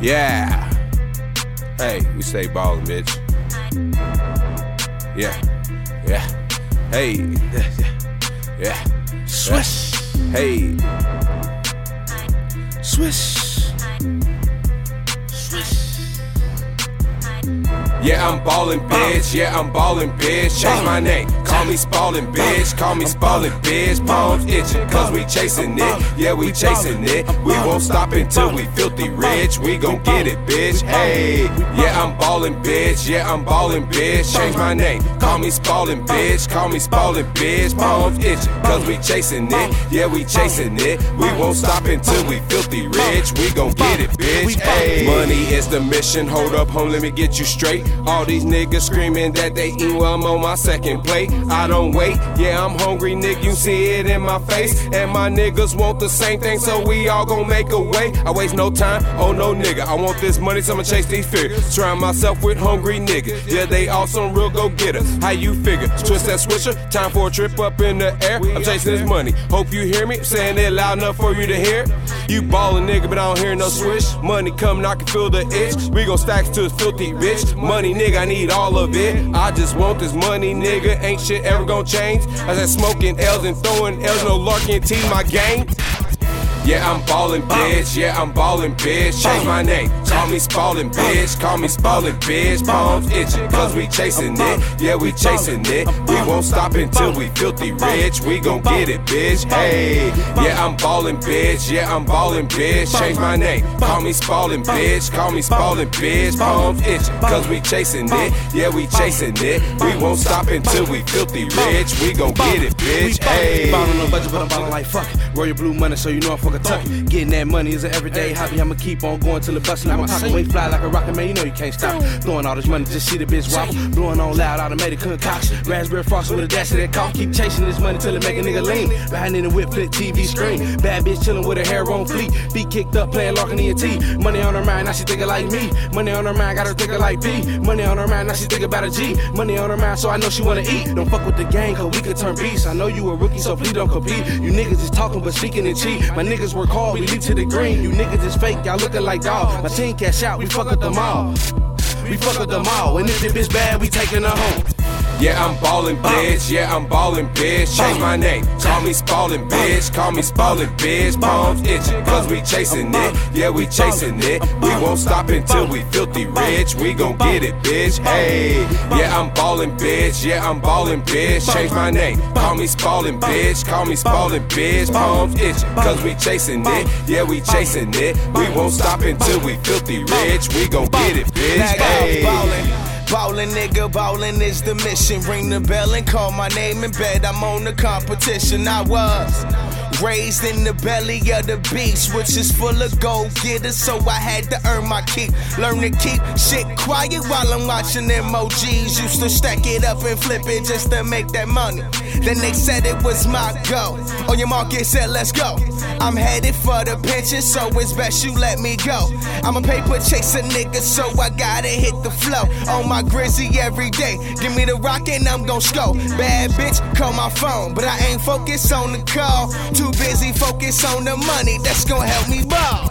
Yeah. Hey, we stay ballin', bitch. Yeah. Yeah. Hey. Yeah. Yeah. Swish. Hey. Swish. Swish. Yeah, I'm ballin', bitch. Yeah, I'm ballin', bitch. Change my name. Call me Spallin', bitch. Call me Spallin', bitch. Palms itching, cause we chasing it. Yeah, we chasing it. We won't stop until we filthy rich. We gon' get it, bitch. Hey. Yeah, I'm ballin', bitch. Yeah, I'm ballin', bitch. Change my name. Call me Spallin', bitch. Call me Spallin', bitch. Palms itching, cause we chasing it. Yeah, we chasing it. We won't stop until we filthy rich. We gon' get it, bitch. Hey. Money is the mission. Hold up, home, let me get you straight. All these niggas screaming that they eat well, I'm on my second plate. I don't wait, yeah, I'm hungry, nigga. You see it in my face. And my niggas want the same thing, so we all gon' make a way. I waste no time, oh no nigga. I want this money, so I'ma chase these figures. Surround myself with hungry niggas. Yeah, they all some real go getters. How you figure? Twist that switcher, time for a trip up in the air. I'm chasing this money. Hope you hear me, saying it loud enough for you to hear. You ballin' nigga, but I don't hear no swish. Money coming, I can feel the itch. We gon' stack to a filthy bitch. Money, nigga, I need all of it. I just want this money, nigga. Ain't shit ever gonna change. I said smoking L's and throwing L's, no larking T my game. Yeah, I'm ballin', bitch. Yeah, I'm ballin', bitch. Change my name. Call me Spallin', bitch. Call me Spallin', bitch. Palms itching, cause we chasin' it. Yeah, we chasin' it. We won't stop until we filthy rich. We gon' get it, bitch. Hey, yeah, I'm ballin', bitch. Yeah, I'm ballin', bitch. Change my name. Call me Spallin', bitch. Call me Spallin', bitch. Palms itching, cause we chasin' it. Yeah, we chasin' it. We won't stop until we filthy rich. We gon' get it, bitch. Hey. Ballin' on budget, but I'm ballin' like fuck. Roll your blue money, so you know I'm fucking tuck it. Getting that money is an everyday hobby. I'ma keep on going till it bustin' out my pocket. Way fly like a rocket, man. You know you can't stop. it. Throwing all this money, just see the bitch wobble. Blowing on loud, automated concoction. Raspberry frosting with a dash of that coffee. Keep chasing this money till it make a nigga lean. Behind in the whip, flip TV screen. Bad bitch chillin' with her hair on fleek. Feet kicked up, playing Larkin ENT. Money on her mind, now she thinking like me. Money on her mind, got her thinking like P. Money on her mind, now she thinking about a G. Money on her mind, so I know she wanna eat. Don't fuck with the gang, cause we could turn beasts. I know you a rookie, so please don't compete. You niggas is talking, but speaking in cheat. My niggas work hard, we lead to the green. You niggas is fake, y'all looking like dog. My team cash out, we fuck up them all. We fuck up them all. And if the bitch bad, we taking her home. Yeah, I'm ballin', bitch. Yeah, I'm ballin', bitch. Change my name. Call me Spallin', bitch. Call me Spallin', bitch. Palms itching, cause we chasing it. Yeah, we chasing it. We won't stop until we filthy rich. We gon' get it, bitch. Hey, yeah, I'm ballin', bitch. Yeah, I'm ballin', bitch. Change my name. Call me Spallin', bitch. Call me Spallin', bitch. Palms itching, cause we chasing it. Yeah, we chasing it. We won't stop until we filthy rich. We gon' get it, bitch. Hey. Ballin'. Nigga, ballin' is the mission. Ring the bell and call my name in bed. I'm on the competition. I was raised in the belly of the beast, which is full of gold getters. So I had to earn my keep. Learn to keep shit quiet while I'm watching emojis. Used to stack it up and flip it just to make that money. Then they said it was my go. On your market, said let's go. I'm headed for the pension, so it's best you let me go. I'm a paper chaser nigga, so I gotta hit the flow. On my grizzy every day. Give me the rock and I'm gon' score. Bad bitch, call my phone, but I ain't focused on the call. Too busy, focus on the money that's gon' help me ball.